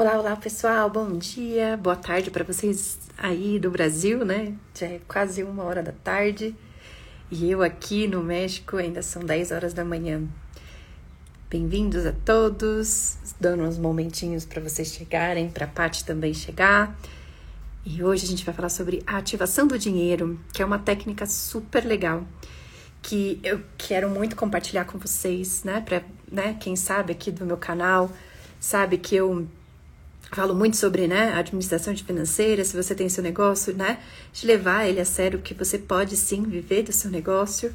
Olá, olá pessoal, bom dia, boa tarde para vocês aí do Brasil, né? Já é quase uma hora da tarde e eu aqui no México ainda são 10 horas da manhã. Bem-vindos a todos, dando uns momentinhos para vocês chegarem, para a Paty também chegar. E hoje a gente vai falar sobre a ativação do dinheiro, que é uma técnica super legal que eu quero muito compartilhar com vocês, né? Para né, quem sabe aqui do meu canal, sabe que eu falo muito sobre né, administração de financeira, se você tem seu negócio, né, de levar ele a sério, que você pode sim viver do seu negócio.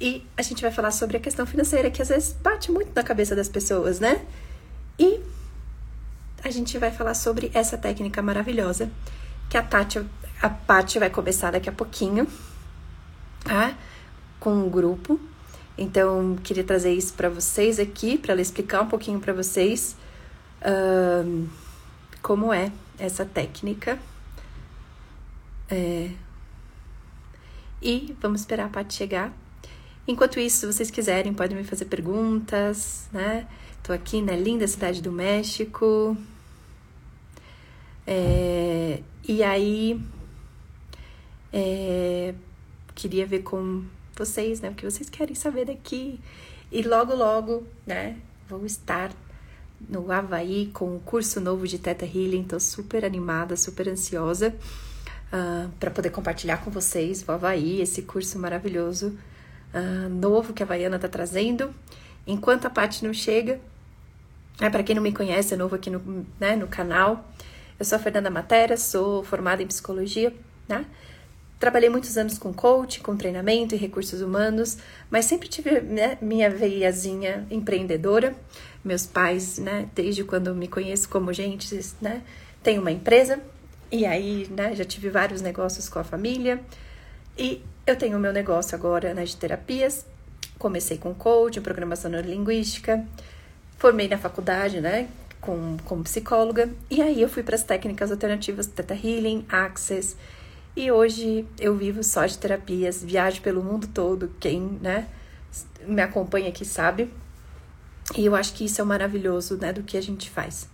E a gente vai falar sobre a questão financeira, que às vezes bate muito na cabeça das pessoas, né? E a gente vai falar sobre essa técnica maravilhosa que a Tati, a Paty vai começar daqui a pouquinho, tá? Com um grupo. Então, queria trazer isso para vocês aqui, para ela explicar um pouquinho para vocês. Uh, como é essa técnica. É... E vamos esperar a Paty chegar. Enquanto isso, se vocês quiserem, podem me fazer perguntas, né? Tô aqui na linda cidade do México. É... E aí, é... queria ver com vocês, né? O que vocês querem saber daqui. E logo, logo, né? Vou estar no Havaí com o curso novo de Teta Healing. Tô super animada, super ansiosa uh, ah, para poder compartilhar com vocês o Havaí, esse curso maravilhoso uh, novo que a Havaiana tá trazendo. Enquanto a Paty não chega, é, para quem não me conhece, é novo aqui no, né, no canal. Eu sou a Fernanda Matera, sou formada em psicologia, né? Trabalhei muitos anos com coach, com treinamento e recursos humanos, mas sempre tive né, minha veiazinha empreendedora. Meus pais, né, desde quando me conheço como gente, né, tem uma empresa e aí, né, já tive vários negócios com a família. E eu tenho o meu negócio agora né, de terapias. Comecei com coach, programação neurolinguística, formei na faculdade, né, com, como psicóloga, e aí eu fui para as técnicas alternativas Theta Healing, Access e hoje eu vivo só de terapias, viajo pelo mundo todo. Quem né, me acompanha aqui sabe. E eu acho que isso é o maravilhoso né, do que a gente faz.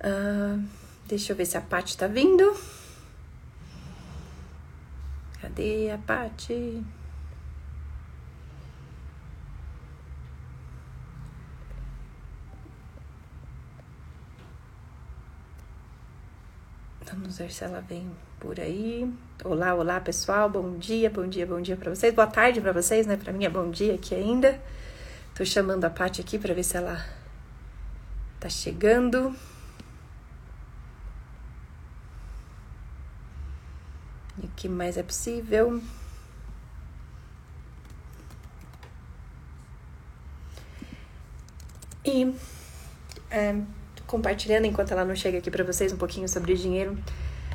Uh, deixa eu ver se a Paty tá vindo. Cadê a Paty? Vamos ver se ela vem por aí. Olá, olá, pessoal. Bom dia, bom dia, bom dia para vocês. Boa tarde para vocês, né? Para mim é bom dia aqui ainda. Tô chamando a Paty aqui para ver se ela tá chegando. E o que mais é possível? E é, compartilhando enquanto ela não chega aqui para vocês um pouquinho sobre dinheiro.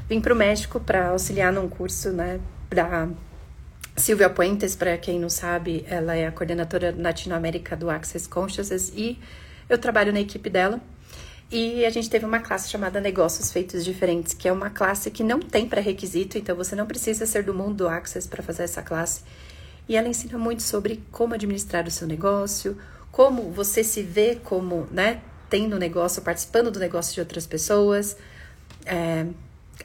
Vim para o México para auxiliar num curso, né, da Silvia Puentes, para quem não sabe, ela é a coordenadora latino-américa do Access Consciousness e eu trabalho na equipe dela. E a gente teve uma classe chamada Negócios Feitos Diferentes, que é uma classe que não tem pré-requisito, então você não precisa ser do mundo do Access para fazer essa classe. E ela ensina muito sobre como administrar o seu negócio, como você se vê como, né, tendo negócio, participando do negócio de outras pessoas, é,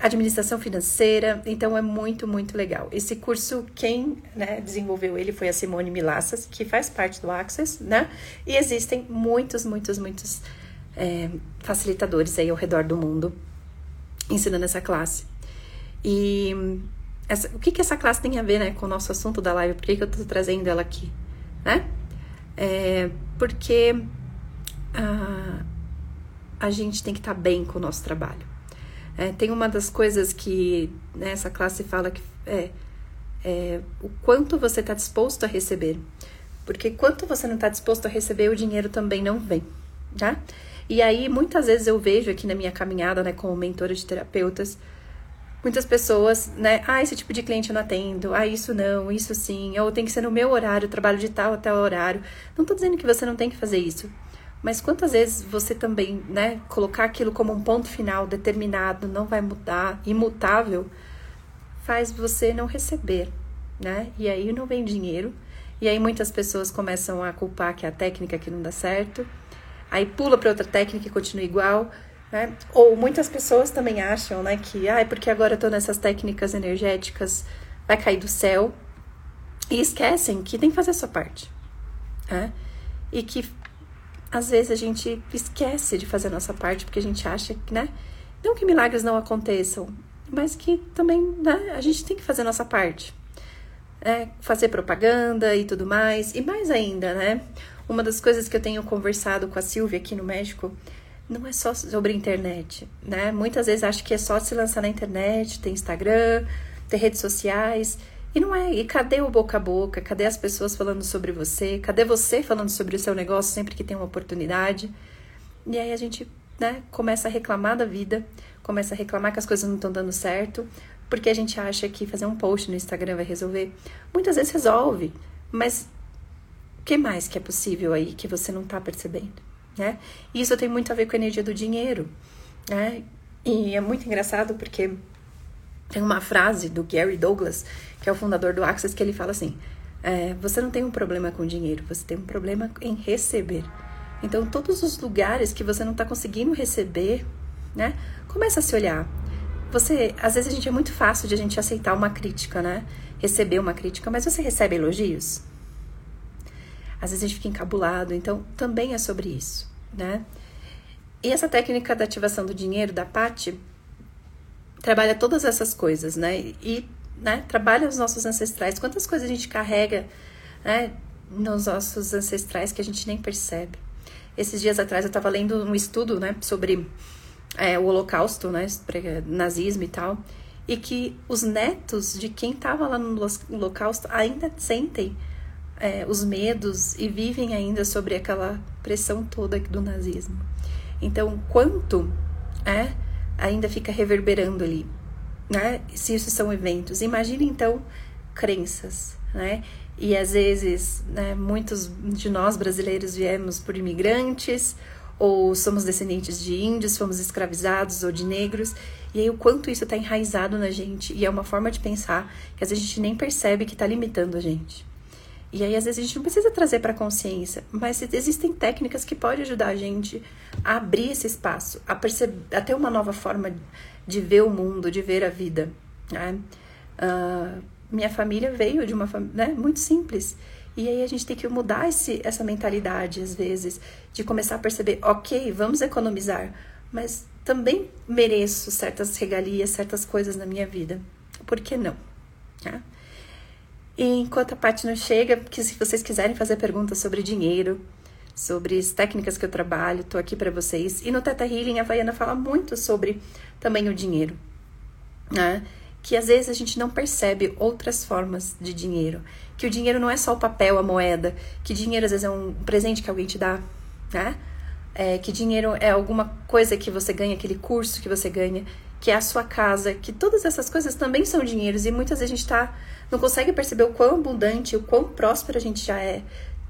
administração financeira, então é muito, muito legal. Esse curso, quem né, desenvolveu ele foi a Simone Milassas, que faz parte do Access, né? E existem muitos, muitos, muitos é, facilitadores aí ao redor do mundo ensinando essa classe. E essa, o que, que essa classe tem a ver né, com o nosso assunto da live? Por que, que eu estou trazendo ela aqui? Né? É, porque a, a gente tem que estar tá bem com o nosso trabalho. É, tem uma das coisas que nessa né, classe fala que é, é o quanto você está disposto a receber. Porque quanto você não está disposto a receber, o dinheiro também não vem, tá? E aí, muitas vezes eu vejo aqui na minha caminhada, né, como mentora de terapeutas, muitas pessoas, né, ah, esse tipo de cliente eu não atendo, ah, isso não, isso sim, ou tem que ser no meu horário, trabalho de tal até o horário. Não tô dizendo que você não tem que fazer isso. Mas quantas vezes você também, né, colocar aquilo como um ponto final determinado, não vai mudar, imutável, faz você não receber, né? E aí não vem dinheiro. E aí muitas pessoas começam a culpar que é a técnica que não dá certo. Aí pula para outra técnica e continua igual. Né? Ou muitas pessoas também acham né, que, ah, é porque agora eu tô nessas técnicas energéticas, vai cair do céu. E esquecem que tem que fazer a sua parte. Né? E que às vezes a gente esquece de fazer a nossa parte porque a gente acha que, né? Não que milagres não aconteçam, mas que também né, a gente tem que fazer a nossa parte. É, fazer propaganda e tudo mais. E mais ainda, né? Uma das coisas que eu tenho conversado com a Silvia aqui no México não é só sobre internet, né? Muitas vezes acho que é só se lançar na internet, ter Instagram, ter redes sociais. E não é. E cadê o boca a boca? Cadê as pessoas falando sobre você? Cadê você falando sobre o seu negócio sempre que tem uma oportunidade? E aí a gente né, começa a reclamar da vida, começa a reclamar que as coisas não estão dando certo, porque a gente acha que fazer um post no Instagram vai resolver. Muitas vezes resolve, mas o que mais que é possível aí que você não está percebendo? Né? E isso tem muito a ver com a energia do dinheiro. Né? E é muito engraçado porque tem uma frase do Gary Douglas, que é o fundador do Access, que ele fala assim: é, você não tem um problema com dinheiro, você tem um problema em receber. Então, todos os lugares que você não está conseguindo receber, né? Começa a se olhar. Você, às vezes a gente é muito fácil de a gente aceitar uma crítica, né? Receber uma crítica, mas você recebe elogios? Às vezes a gente fica encabulado, então também é sobre isso, né? E essa técnica da ativação do dinheiro da Pati trabalha todas essas coisas, né? E né, trabalha os nossos ancestrais. Quantas coisas a gente carrega né, nos nossos ancestrais que a gente nem percebe. Esses dias atrás eu estava lendo um estudo né, sobre é, o Holocausto, né, nazismo e tal, e que os netos de quem estava lá no Holocausto ainda sentem é, os medos e vivem ainda sobre aquela pressão toda do nazismo. Então, quanto é, ainda fica reverberando ali, né? Se isso são eventos. Imagine então crenças, né? E às vezes, né, muitos de nós brasileiros viemos por imigrantes, ou somos descendentes de índios, fomos escravizados, ou de negros, e aí o quanto isso está enraizado na gente, e é uma forma de pensar que às vezes a gente nem percebe que está limitando a gente. E aí, às vezes, a gente não precisa trazer para a consciência, mas existem técnicas que podem ajudar a gente a abrir esse espaço, a, perceber, a ter uma nova forma de ver o mundo, de ver a vida. Né? Uh, minha família veio de uma família né, muito simples. E aí a gente tem que mudar esse, essa mentalidade, às vezes, de começar a perceber, ok, vamos economizar, mas também mereço certas regalias, certas coisas na minha vida. Por que não? Né? E enquanto a Paty não chega, que se vocês quiserem fazer perguntas sobre dinheiro, sobre as técnicas que eu trabalho, estou aqui para vocês. E no Teta Healing, a Vaiana fala muito sobre também o dinheiro, né? Que às vezes a gente não percebe outras formas de dinheiro. Que o dinheiro não é só o papel, a moeda. Que dinheiro às vezes é um presente que alguém te dá, né? É, que dinheiro é alguma coisa que você ganha, aquele curso que você ganha, que é a sua casa, que todas essas coisas também são dinheiros e muitas vezes a gente tá, não consegue perceber o quão abundante, o quão próspero a gente já é.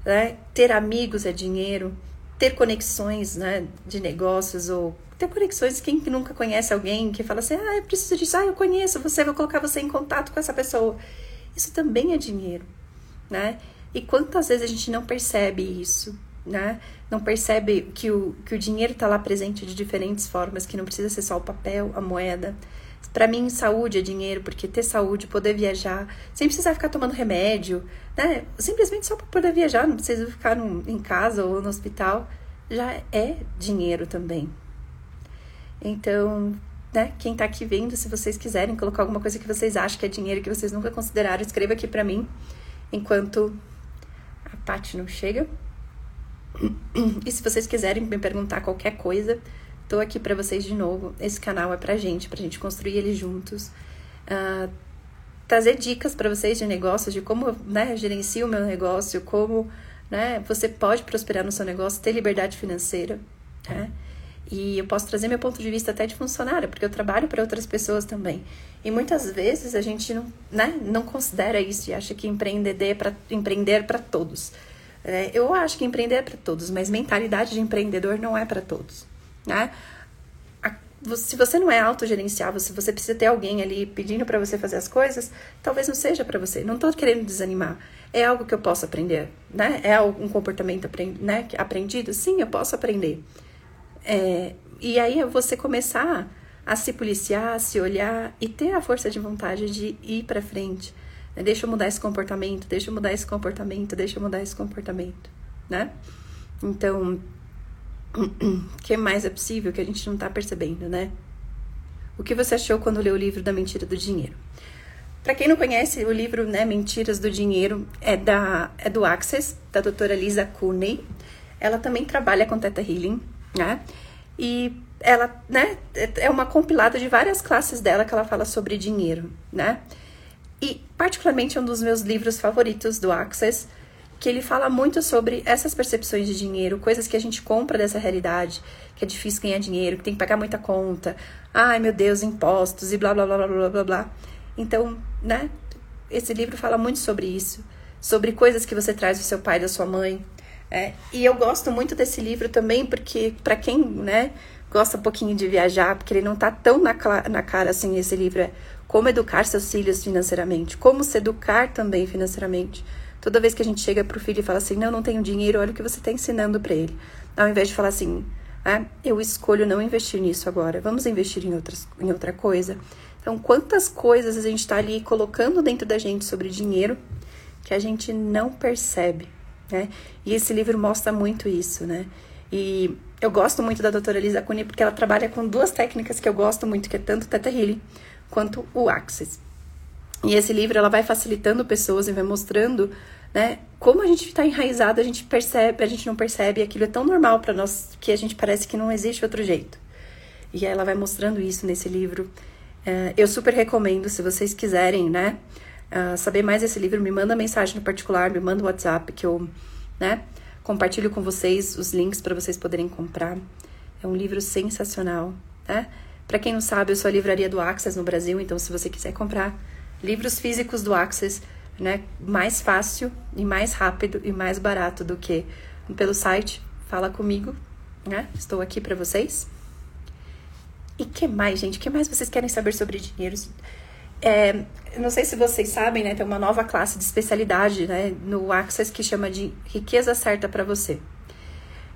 Né? Ter amigos é dinheiro, ter conexões né, de negócios ou ter conexões, quem nunca conhece alguém que fala assim, ah, eu preciso disso, ah, eu conheço você, vou colocar você em contato com essa pessoa. Isso também é dinheiro, né? E quantas vezes a gente não percebe isso, né? Não percebe que o, que o dinheiro está lá presente de diferentes formas, que não precisa ser só o papel, a moeda. Para mim, saúde é dinheiro, porque ter saúde, poder viajar, sem precisar ficar tomando remédio, né? Simplesmente só para poder viajar, não precisa ficar no, em casa ou no hospital, já é dinheiro também. Então, né, quem tá aqui vendo, se vocês quiserem colocar alguma coisa que vocês acham que é dinheiro que vocês nunca consideraram, escreva aqui para mim, enquanto a Paty não chega. E se vocês quiserem me perguntar qualquer coisa, tô aqui para vocês de novo. Esse canal é pra gente, pra gente construir ele juntos. Uh, trazer dicas para vocês de negócios, de como né, gerencio o meu negócio, como né, você pode prosperar no seu negócio, ter liberdade financeira. Né? E eu posso trazer meu ponto de vista até de funcionária, porque eu trabalho para outras pessoas também. E muitas vezes a gente não, né, não considera isso e acha que empreender é para empreender para todos. É, eu acho que empreender é para todos, mas mentalidade de empreendedor não é para todos, né? se você não é autogerenciável, se você precisa ter alguém ali pedindo para você fazer as coisas, talvez não seja para você. Não estou querendo desanimar. É algo que eu posso aprender, né? É um comportamento né, aprendido? Sim, eu posso aprender. É, e aí é você começar a se policiar, a se olhar e ter a força de vontade de ir para frente. Né? Deixa eu mudar esse comportamento, deixa eu mudar esse comportamento, deixa eu mudar esse comportamento, né? Então, que mais é possível que a gente não tá percebendo, né? O que você achou quando leu o livro da Mentira do Dinheiro? Para quem não conhece, o livro né, Mentiras do Dinheiro é, da, é do Access, da doutora Lisa Cooney. Ela também trabalha com Theta Healing, né? E ela, né, é uma compilada de várias classes dela que ela fala sobre dinheiro, né? E particularmente um dos meus livros favoritos do Access, que ele fala muito sobre essas percepções de dinheiro, coisas que a gente compra dessa realidade, que é difícil ganhar dinheiro, que tem que pagar muita conta, ai meu Deus, impostos e blá blá blá blá blá blá. Então, né? Esse livro fala muito sobre isso, sobre coisas que você traz do seu pai, da sua mãe. É, e eu gosto muito desse livro também porque, para quem, né, gosta um pouquinho de viajar, porque ele não tá tão na, na cara assim, esse livro é Como Educar Seus Filhos Financeiramente, Como Se Educar Também Financeiramente. Toda vez que a gente chega pro filho e fala assim, não, não tenho dinheiro, olha o que você está ensinando para ele. Ao invés de falar assim, ah, eu escolho não investir nisso agora, vamos investir em, outras, em outra coisa. Então, quantas coisas a gente está ali colocando dentro da gente sobre dinheiro que a gente não percebe, né? E esse livro mostra muito isso, né? E eu gosto muito da doutora Lisa Cunha porque ela trabalha com duas técnicas que eu gosto muito, que é tanto o Theta Healing quanto o Access. E esse livro ela vai facilitando pessoas e vai mostrando, né, como a gente está enraizado, a gente percebe, a gente não percebe, aquilo é tão normal para nós que a gente parece que não existe outro jeito. E ela vai mostrando isso nesse livro é, eu super recomendo, se vocês quiserem, né, uh, saber mais desse livro, me manda mensagem no particular, me manda o WhatsApp que eu, né, compartilho com vocês os links para vocês poderem comprar. É um livro sensacional, né? Para quem não sabe, eu sou a livraria do Access no Brasil, então se você quiser comprar livros físicos do Access, né, mais fácil e mais rápido e mais barato do que pelo site, fala comigo, né? Estou aqui para vocês. E que mais, gente? Que mais vocês querem saber sobre dinheiro? É, não sei se vocês sabem, né? Tem uma nova classe de especialidade né, no Access que chama de riqueza certa para você.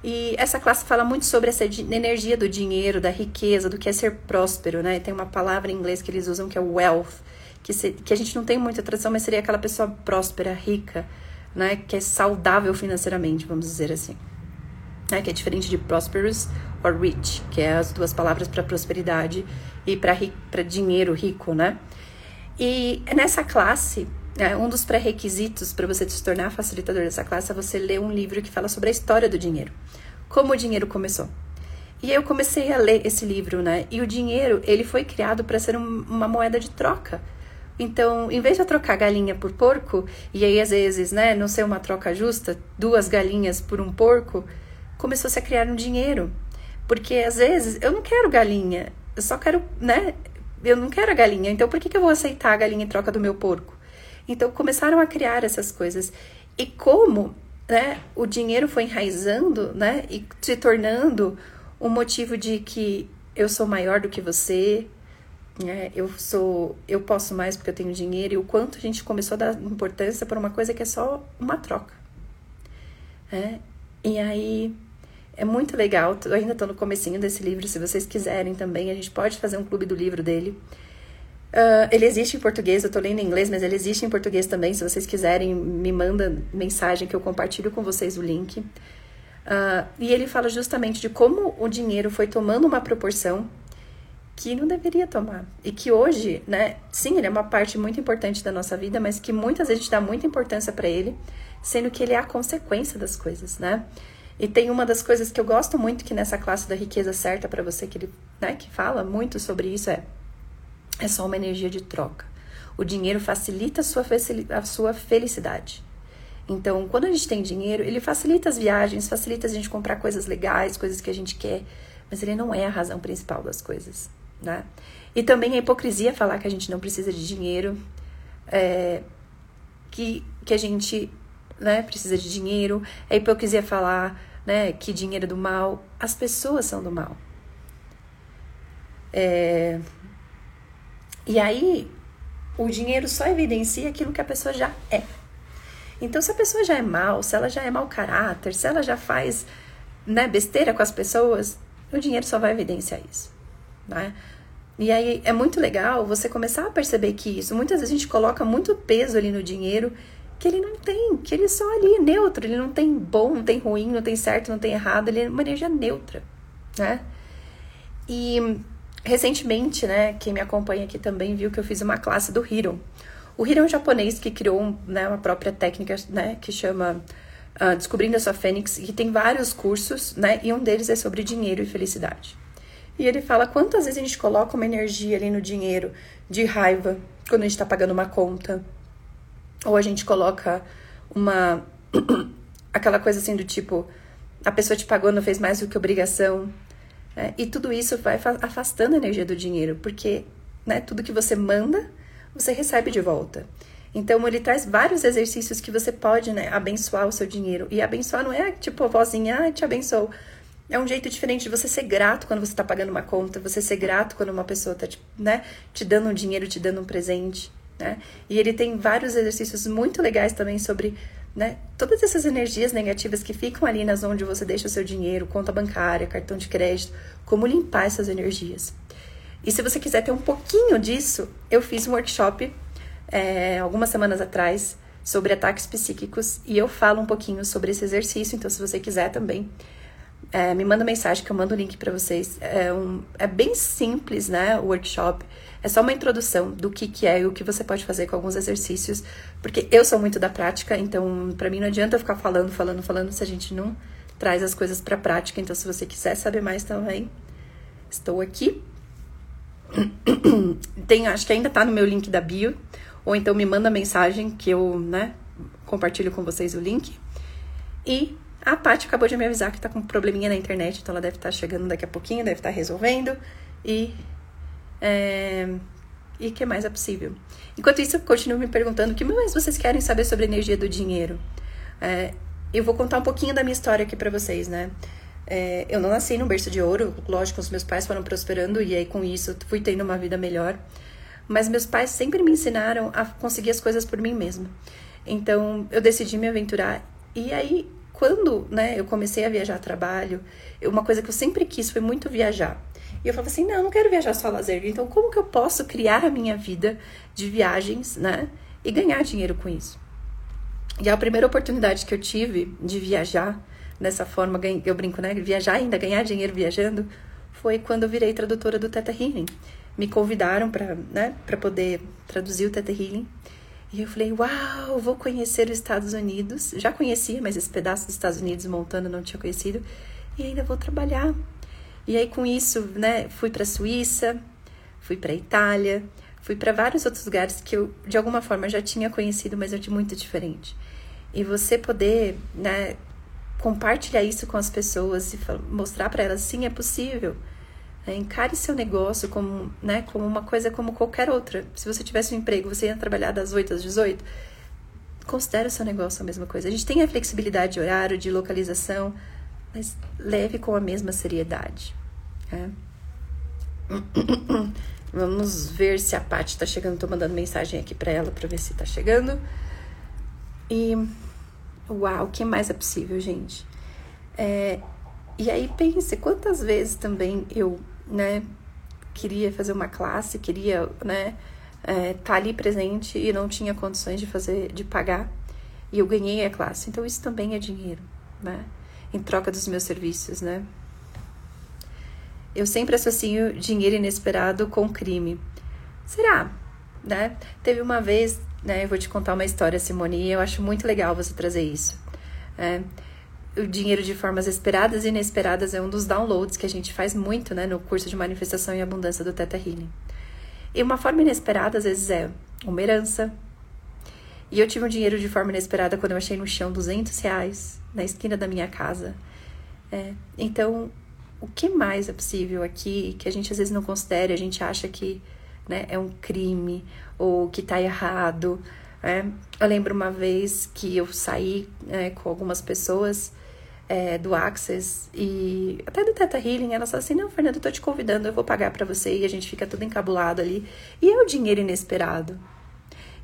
E essa classe fala muito sobre essa energia do dinheiro, da riqueza, do que é ser próspero, né? Tem uma palavra em inglês que eles usam que é wealth, que, se, que a gente não tem muita tradução, mas seria aquela pessoa próspera, rica, né? Que é saudável financeiramente, vamos dizer assim né, que é diferente de prosperous or rich, que é as duas palavras para prosperidade e para dinheiro rico, né? E nessa classe, né, um dos pré-requisitos para você se tornar facilitador dessa classe é você ler um livro que fala sobre a história do dinheiro, como o dinheiro começou. E eu comecei a ler esse livro, né? E o dinheiro, ele foi criado para ser um, uma moeda de troca. Então, em vez de trocar galinha por porco, e aí às vezes, né, não ser uma troca justa, duas galinhas por um porco, começou-se a criar um dinheiro. Porque às vezes eu não quero galinha, eu só quero, né? Eu não quero a galinha, então por que, que eu vou aceitar a galinha em troca do meu porco? Então começaram a criar essas coisas. E como né, o dinheiro foi enraizando né, e se tornando um motivo de que eu sou maior do que você, né, eu sou, eu posso mais porque eu tenho dinheiro, e o quanto a gente começou a dar importância para uma coisa que é só uma troca. Né? E aí é muito legal, eu ainda estou no comecinho desse livro, se vocês quiserem também, a gente pode fazer um clube do livro dele. Uh, ele existe em português, eu estou lendo em inglês, mas ele existe em português também. Se vocês quiserem, me manda mensagem que eu compartilho com vocês o link. Uh, e ele fala justamente de como o dinheiro foi tomando uma proporção que não deveria tomar. E que hoje, né, sim, ele é uma parte muito importante da nossa vida, mas que muitas vezes a gente dá muita importância para ele, sendo que ele é a consequência das coisas, né? E tem uma das coisas que eu gosto muito que nessa classe da riqueza certa para você que ele, né, que fala muito sobre isso é é só uma energia de troca. O dinheiro facilita a sua, a sua felicidade. Então, quando a gente tem dinheiro, ele facilita as viagens, facilita a gente comprar coisas legais, coisas que a gente quer, mas ele não é a razão principal das coisas, né? E também a hipocrisia falar que a gente não precisa de dinheiro, é, que, que a gente né, precisa de dinheiro, é hipocrisia falar né, que dinheiro é do mal. As pessoas são do mal. É... E aí, o dinheiro só evidencia aquilo que a pessoa já é. Então, se a pessoa já é mal, se ela já é mau caráter, se ela já faz né, besteira com as pessoas, o dinheiro só vai evidenciar isso, né? E aí é muito legal você começar a perceber que isso, muitas vezes a gente coloca muito peso ali no dinheiro que ele não tem, que ele só ali é neutro, ele não tem bom, não tem ruim, não tem certo, não tem errado, ele é uma energia neutra, né? E recentemente, né, quem me acompanha aqui também viu que eu fiz uma classe do Hiro. O Hiro é um japonês que criou né, uma própria técnica, né, que chama uh, Descobrindo a Sua Fênix, e tem vários cursos, né, e um deles é sobre dinheiro e felicidade. E ele fala quantas vezes a gente coloca uma energia ali no dinheiro de raiva quando a gente está pagando uma conta. Ou a gente coloca uma. aquela coisa assim do tipo: a pessoa te pagou, não fez mais do que obrigação. Né? E tudo isso vai afastando a energia do dinheiro, porque né, tudo que você manda, você recebe de volta. Então, ele traz vários exercícios que você pode né, abençoar o seu dinheiro. E abençoar não é tipo vozinha, ah, te abençoo. É um jeito diferente de você ser grato quando você está pagando uma conta, você ser grato quando uma pessoa está te, né, te dando um dinheiro, te dando um presente. Né? E ele tem vários exercícios muito legais também sobre né, todas essas energias negativas que ficam ali nas onde você deixa o seu dinheiro, conta bancária, cartão de crédito, como limpar essas energias. E se você quiser ter um pouquinho disso, eu fiz um workshop é, algumas semanas atrás sobre ataques psíquicos e eu falo um pouquinho sobre esse exercício, então se você quiser também é, me manda mensagem que eu mando o link para vocês. É, um, é bem simples, né? O workshop. É só uma introdução do que, que é e o que você pode fazer com alguns exercícios. Porque eu sou muito da prática, então para mim não adianta eu ficar falando, falando, falando se a gente não traz as coisas para prática. Então, se você quiser saber mais também, estou aqui. Tem, acho que ainda tá no meu link da bio. Ou então me manda mensagem que eu, né, compartilho com vocês o link. E a Paty acabou de me avisar que tá com um probleminha na internet, então ela deve estar tá chegando daqui a pouquinho, deve estar tá resolvendo. E. É, e que mais é possível? Enquanto isso, eu continuo me perguntando o que mais vocês querem saber sobre a energia do dinheiro. É, eu vou contar um pouquinho da minha história aqui para vocês, né? É, eu não nasci num berço de ouro, lógico, os meus pais foram prosperando e aí com isso fui tendo uma vida melhor. Mas meus pais sempre me ensinaram a conseguir as coisas por mim mesma. Então eu decidi me aventurar e aí quando né, eu comecei a viajar a trabalho, uma coisa que eu sempre quis foi muito viajar. E eu falava assim, não, não quero viajar só a lazer. Então, como que eu posso criar a minha vida de viagens, né? E ganhar dinheiro com isso? E a primeira oportunidade que eu tive de viajar dessa forma, eu brinco, né? Viajar ainda, ganhar dinheiro viajando, foi quando eu virei tradutora do Teta Healing. Me convidaram para né, poder traduzir o Teta Healing. E eu falei, uau, vou conhecer os Estados Unidos. Já conhecia, mas esse pedaço dos Estados Unidos montando não tinha conhecido. E ainda vou trabalhar. E aí com isso, né, fui para Suíça, fui para Itália, fui para vários outros lugares que eu de alguma forma já tinha conhecido, mas é de muito diferente. E você poder, né, compartilhar isso com as pessoas e mostrar para elas sim é possível é, encare seu negócio como, né, como uma coisa como qualquer outra. Se você tivesse um emprego, você ia trabalhar das 8 às 18, considere o seu negócio a mesma coisa. A gente tem a flexibilidade de horário, de localização, mas leve com a mesma seriedade. É. Vamos ver se a Paty está chegando. Estou mandando mensagem aqui para ela para ver se está chegando. E uau, o que mais é possível, gente? É, e aí pense quantas vezes também eu né, queria fazer uma classe, queria, né, é, tá ali presente e não tinha condições de fazer, de pagar, e eu ganhei a classe. Então isso também é dinheiro, né, em troca dos meus serviços, né. Eu sempre associo dinheiro inesperado com crime. Será? Né? Teve uma vez, né, eu vou te contar uma história, Simone, e eu acho muito legal você trazer isso. É, o dinheiro de formas esperadas e inesperadas é um dos downloads que a gente faz muito né, no curso de manifestação e abundância do Teta Healing. E uma forma inesperada, às vezes, é uma herança. E eu tive um dinheiro de forma inesperada quando eu achei no chão 200 reais na esquina da minha casa. É, então, o que mais é possível aqui que a gente às vezes não considera, a gente acha que né, é um crime ou que tá errado. É? Eu lembro uma vez que eu saí é, com algumas pessoas é, do Access e até do Teta Healing, ela falou assim: Não, Fernanda, eu tô te convidando, eu vou pagar para você e a gente fica tudo encabulado ali. E é o dinheiro inesperado.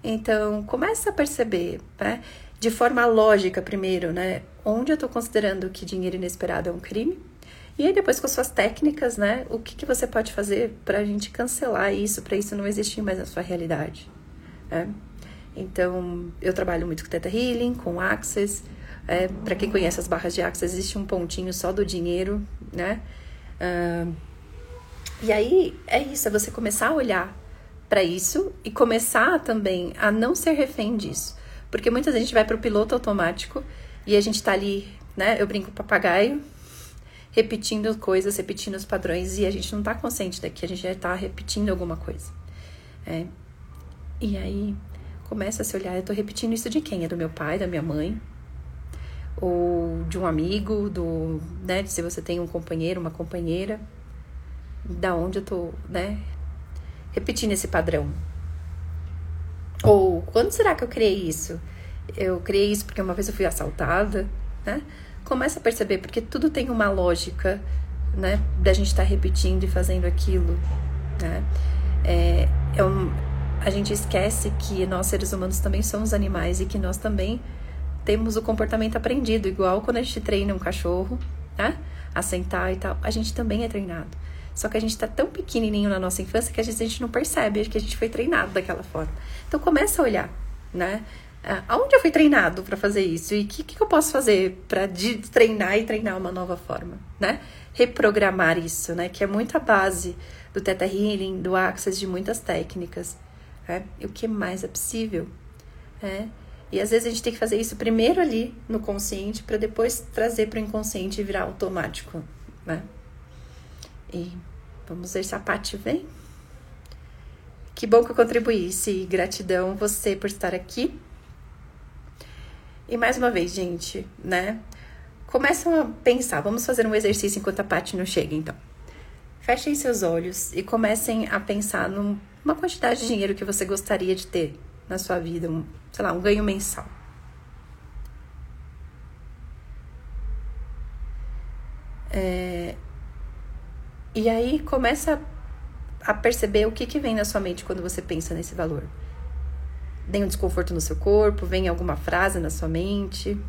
Então, começa a perceber, né? De forma lógica, primeiro, né? Onde eu tô considerando que dinheiro inesperado é um crime E aí depois com suas técnicas, né? O que, que você pode fazer para a gente cancelar isso, para isso não existir mais na sua realidade, né? Então, eu trabalho muito com Theta Healing, com Access. É, para quem conhece as barras de Access, existe um pontinho só do dinheiro, né? Uh, e aí, é isso, é você começar a olhar para isso e começar também a não ser refém disso. Porque muitas vezes a gente vai para o piloto automático e a gente tá ali, né? Eu brinco papagaio, repetindo coisas, repetindo os padrões e a gente não tá consciente daqui, a gente já tá repetindo alguma coisa. É. E aí começa a se olhar, eu tô repetindo isso de quem? É do meu pai, da minha mãe? Ou de um amigo, do, né, se você tem um companheiro, uma companheira, da onde eu tô, né, repetindo esse padrão. Ou quando será que eu criei isso? Eu criei isso porque uma vez eu fui assaltada, né? Começa a perceber, porque tudo tem uma lógica, né? Da gente estar tá repetindo e fazendo aquilo, né? É, é um, a gente esquece que nós seres humanos também somos animais e que nós também temos o comportamento aprendido, igual quando a gente treina um cachorro, né? A sentar e tal, a gente também é treinado. Só que a gente tá tão pequenininho na nossa infância que às vezes a gente não percebe que a gente foi treinado daquela forma. Então começa a olhar, né? Aonde eu fui treinado para fazer isso? E o que, que eu posso fazer para treinar e treinar uma nova forma, né? Reprogramar isso, né? Que é muito a base do Theta Healing, do Access, de muitas técnicas. Né? E o que mais é possível. Né? E às vezes a gente tem que fazer isso primeiro ali no consciente para depois trazer para o inconsciente e virar automático, né? E vamos ver se a Paty vem. Que bom que eu contribuísse. Gratidão você por estar aqui. E mais uma vez, gente, né? Começam a pensar. Vamos fazer um exercício enquanto a Paty não chega, então. Fechem seus olhos e comecem a pensar num uma quantidade de dinheiro que você gostaria de ter na sua vida, um, sei lá, um ganho mensal. É, e aí começa a perceber o que, que vem na sua mente quando você pensa nesse valor. Vem um desconforto no seu corpo, vem alguma frase na sua mente.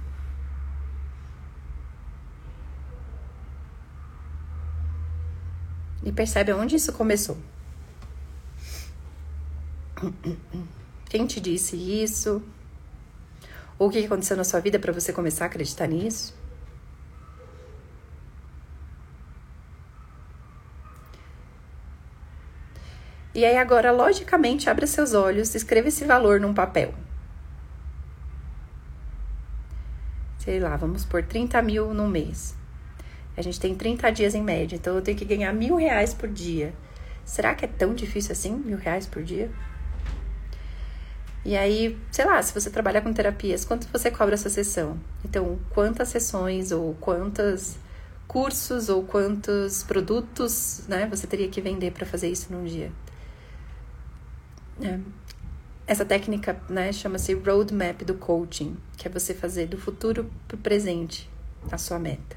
E percebe onde isso começou. Quem te disse isso? Ou o que aconteceu na sua vida para você começar a acreditar nisso? E aí agora, logicamente, abra seus olhos, escreva esse valor num papel. Sei lá, vamos por 30 mil no mês. A gente tem 30 dias em média, então eu tenho que ganhar mil reais por dia. Será que é tão difícil assim, mil reais por dia? E aí, sei lá, se você trabalha com terapias, quanto você cobra essa sessão? Então, quantas sessões ou quantos cursos ou quantos produtos, né, você teria que vender para fazer isso num dia? É. Essa técnica, né, chama-se roadmap do coaching, que é você fazer do futuro para o presente a sua meta.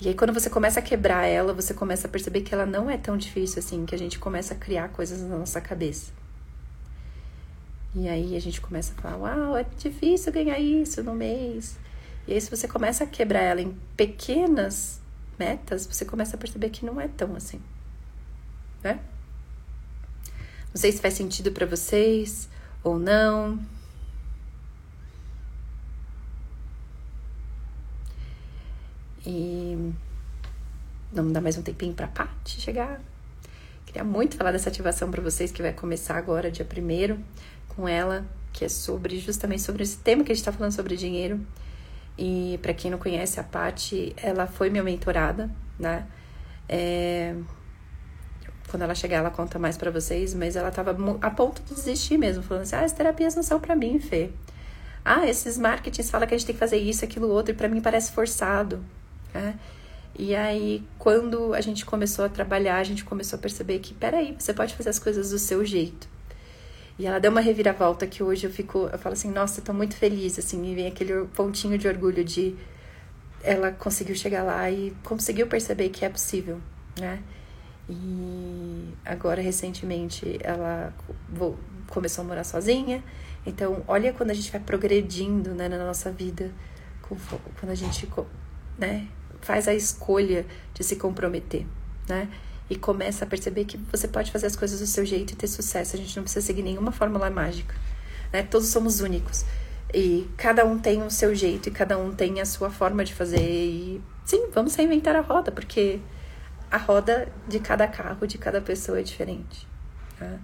E aí, quando você começa a quebrar ela, você começa a perceber que ela não é tão difícil assim, que a gente começa a criar coisas na nossa cabeça. E aí a gente começa a falar: Uau, é difícil ganhar isso no mês. E aí, se você começa a quebrar ela em pequenas metas, você começa a perceber que não é tão assim, né? Não sei se faz sentido para vocês ou não. E vamos dar mais um tempinho para Paty chegar. Queria muito falar dessa ativação para vocês que vai começar agora, dia primeiro com ela, que é sobre justamente sobre esse tema que a gente está falando sobre dinheiro. E para quem não conhece a Paty, ela foi minha mentorada, né? É... Quando ela chegar, ela conta mais para vocês, mas ela tava a ponto de desistir mesmo, falando assim: "Ah, as terapias não são para mim, Fê. Ah, esses marketings falam que a gente tem que fazer isso, aquilo, outro, e para mim parece forçado", né? E aí, quando a gente começou a trabalhar, a gente começou a perceber que, peraí, você pode fazer as coisas do seu jeito. E ela deu uma reviravolta que hoje eu fico, eu falo assim, nossa, eu tô muito feliz, assim, me vem aquele pontinho de orgulho de ela conseguiu chegar lá e conseguiu perceber que é possível, né? E agora, recentemente, ela começou a morar sozinha. Então, olha quando a gente vai progredindo né, na nossa vida, quando a gente né, faz a escolha de se comprometer, né? E começa a perceber que você pode fazer as coisas do seu jeito e ter sucesso. A gente não precisa seguir nenhuma fórmula mágica, né? Todos somos únicos. E cada um tem o seu jeito e cada um tem a sua forma de fazer. E sim, vamos reinventar a roda, porque a roda de cada carro, de cada pessoa é diferente. Tá?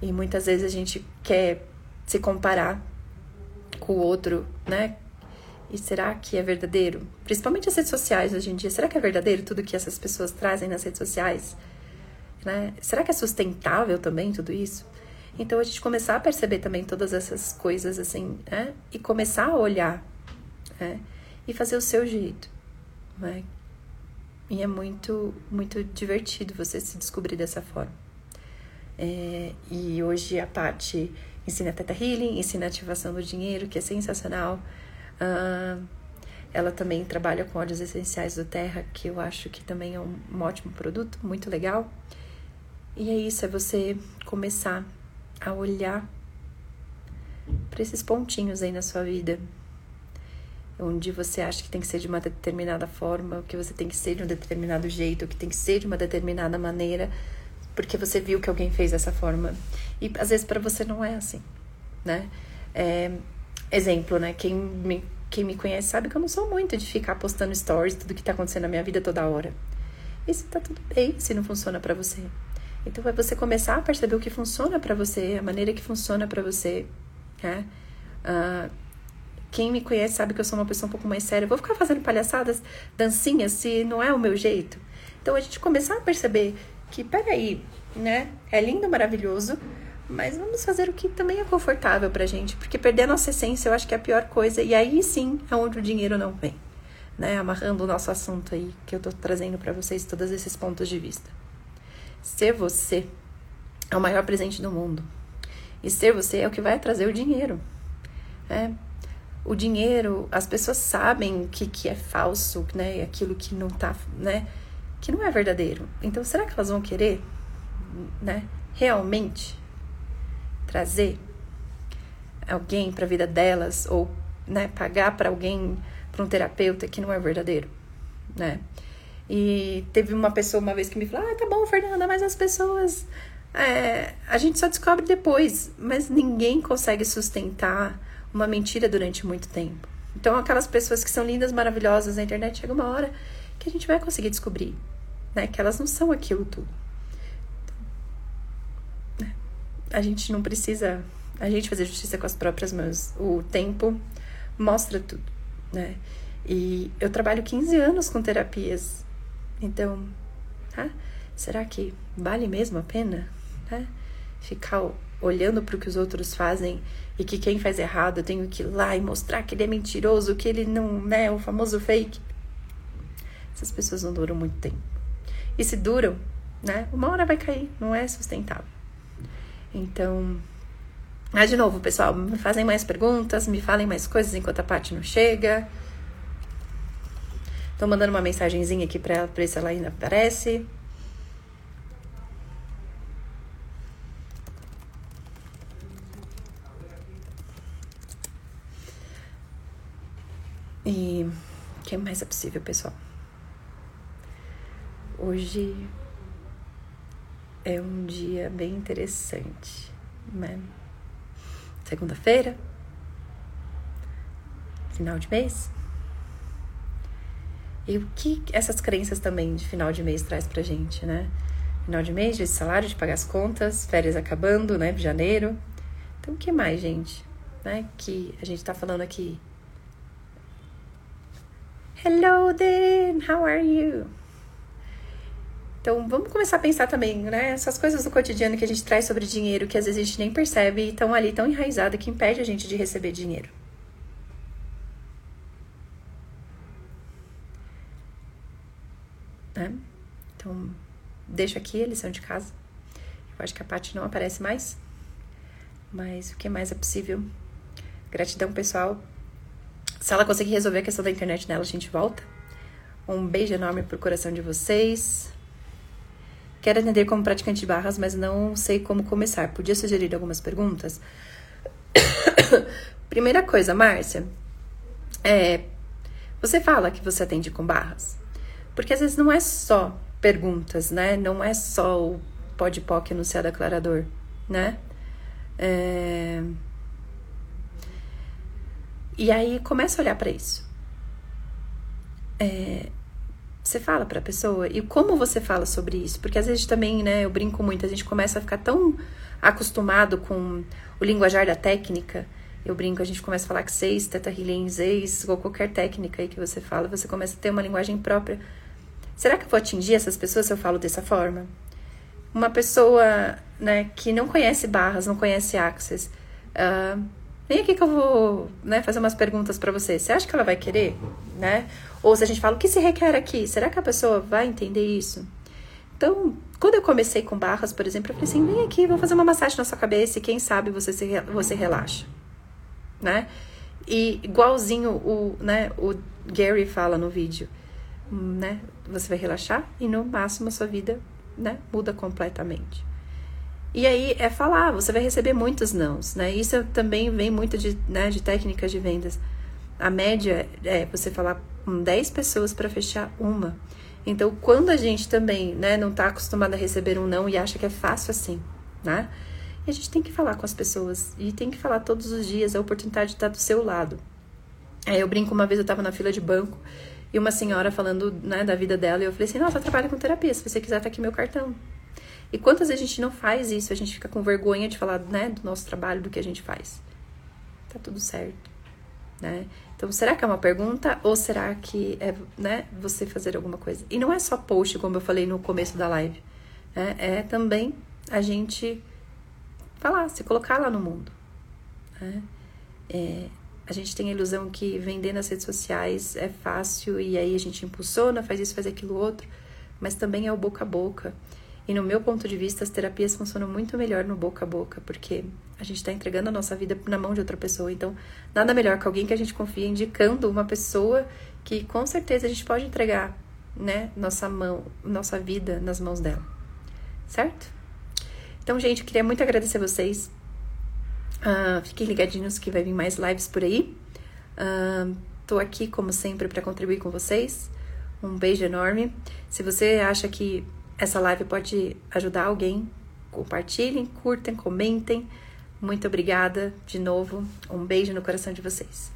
E muitas vezes a gente quer se comparar com o outro, né? E será que é verdadeiro? Principalmente as redes sociais hoje em dia. Será que é verdadeiro tudo que essas pessoas trazem nas redes sociais? Né? Será que é sustentável também tudo isso? Então a gente começar a perceber também todas essas coisas assim, né? E começar a olhar, né? E fazer o seu jeito, né? E é muito, muito divertido você se descobrir dessa forma. É, e hoje a parte ensina Teta Healing, ensina ativação do dinheiro, que é sensacional. Uh, ela também trabalha com óleos essenciais do Terra, que eu acho que também é um, um ótimo produto, muito legal. E é isso, é você começar a olhar para esses pontinhos aí na sua vida, onde você acha que tem que ser de uma determinada forma, que você tem que ser de um determinado jeito, que tem que ser de uma determinada maneira, porque você viu que alguém fez dessa forma. E às vezes para você não é assim, né? É, exemplo, né? Quem me, quem me conhece sabe que eu não sou muito de ficar postando stories, tudo que tá acontecendo na minha vida toda hora. Isso tá tudo bem se não funciona para você. Então é você começar a perceber o que funciona para você, a maneira que funciona para você, né? Uh, quem me conhece sabe que eu sou uma pessoa um pouco mais séria. Eu vou ficar fazendo palhaçadas, dancinhas, se não é o meu jeito. Então a gente começar a perceber que, peraí, né? É lindo, maravilhoso, mas vamos fazer o que também é confortável pra gente, porque perder a nossa essência eu acho que é a pior coisa, e aí sim é onde o dinheiro não vem, né? Amarrando o nosso assunto aí, que eu tô trazendo para vocês todos esses pontos de vista. Ser você é o maior presente do mundo. E ser você é o que vai trazer o dinheiro. Né? O dinheiro, as pessoas sabem o que, que é falso, né? Aquilo que não tá, né? Que não é verdadeiro. Então, será que elas vão querer, né? Realmente trazer alguém para a vida delas ou, né? Pagar para alguém, para um terapeuta que não é verdadeiro, né? E teve uma pessoa uma vez que me falou: Ah, tá bom, Fernanda, mas as pessoas. É, a gente só descobre depois, mas ninguém consegue sustentar uma mentira durante muito tempo. Então, aquelas pessoas que são lindas, maravilhosas na internet, chega uma hora que a gente vai conseguir descobrir, né? Que elas não são aquilo tudo. Né? A gente não precisa a gente fazer justiça com as próprias mãos. O tempo mostra tudo, né? E eu trabalho 15 anos com terapias então, será que vale mesmo a pena né? ficar olhando para o que os outros fazem e que quem faz errado eu tenho que ir lá e mostrar que ele é mentiroso, que ele não né, é o famoso fake? Essas pessoas não duram muito tempo. E se duram, né? Uma hora vai cair, não é sustentável. Então, mas de novo, pessoal, me fazem mais perguntas, me falem mais coisas enquanto a parte não chega. Tô mandando uma mensagenzinha aqui pra ela, ver se ela ainda aparece. E o que mais é possível, pessoal? Hoje é um dia bem interessante, né? Segunda-feira, final de mês. E o que essas crenças também de final de mês traz pra gente, né? Final de mês, de salário, de pagar as contas, férias acabando, né? Janeiro. Então, o que mais, gente? Né? Que a gente tá falando aqui. Hello then, how are you? Então, vamos começar a pensar também, né? Essas coisas do cotidiano que a gente traz sobre dinheiro, que às vezes a gente nem percebe e estão ali tão enraizadas que impede a gente de receber dinheiro. Né? Então, deixo aqui a lição de casa. Eu acho que a parte não aparece mais. Mas o que mais é possível? Gratidão, pessoal. Se ela conseguir resolver a questão da internet dela, a gente volta. Um beijo enorme pro coração de vocês. Quero atender como praticante de barras, mas não sei como começar. Podia sugerir algumas perguntas? Primeira coisa, Márcia. É, você fala que você atende com barras? Porque às vezes não é só perguntas, né? Não é só o pode POC anunciado aclarador, né? É... E aí começa a olhar para isso. É... Você fala para a pessoa e como você fala sobre isso? Porque às vezes também, né, eu brinco muito, a gente começa a ficar tão acostumado com o linguajar da técnica. Eu brinco, a gente começa a falar que seis, teta seis, ou qualquer técnica aí que você fala, você começa a ter uma linguagem própria. Será que eu vou atingir essas pessoas se eu falo dessa forma? Uma pessoa né, que não conhece barras, não conhece Access, uh, vem aqui que eu vou né, fazer umas perguntas para você. Você acha que ela vai querer? Né? Ou se a gente fala, o que se requer aqui? Será que a pessoa vai entender isso? Então, quando eu comecei com barras, por exemplo, eu falei assim, vem aqui, vou fazer uma massagem na sua cabeça e quem sabe você, se, você relaxa. Né? E igualzinho o, né, o Gary fala no vídeo, né? Você vai relaxar e no máximo a sua vida né, muda completamente. E aí é falar, você vai receber muitos nãos, né? Isso também vem muito de, né, de técnicas de vendas. A média é você falar com 10 pessoas para fechar uma. Então, quando a gente também né, não está acostumado a receber um não e acha que é fácil assim, né? a gente tem que falar com as pessoas e tem que falar todos os dias, a oportunidade está do seu lado. É, eu brinco, uma vez eu estava na fila de banco e uma senhora falando né, da vida dela, e eu falei assim, nossa, eu trabalho com terapia, se você quiser tá aqui meu cartão. E quantas vezes a gente não faz isso, a gente fica com vergonha de falar né, do nosso trabalho, do que a gente faz. Tá tudo certo. Né? Então, será que é uma pergunta ou será que é né, você fazer alguma coisa? E não é só post, como eu falei no começo da live. Né? É também a gente falar, se colocar lá no mundo. Né? É, a gente tem a ilusão que vender nas redes sociais é fácil e aí a gente impulsiona, faz isso, faz aquilo outro, mas também é o boca a boca. E no meu ponto de vista, as terapias funcionam muito melhor no boca a boca, porque a gente está entregando a nossa vida na mão de outra pessoa. Então, nada melhor que alguém que a gente confia indicando uma pessoa que com certeza a gente pode entregar, né, nossa mão, nossa vida nas mãos dela. Certo? Então, gente, queria muito agradecer vocês Uh, fiquem ligadinhos que vai vir mais lives por aí. Uh, tô aqui, como sempre, para contribuir com vocês. Um beijo enorme. Se você acha que essa live pode ajudar alguém, compartilhem, curtem, comentem. Muito obrigada de novo. Um beijo no coração de vocês.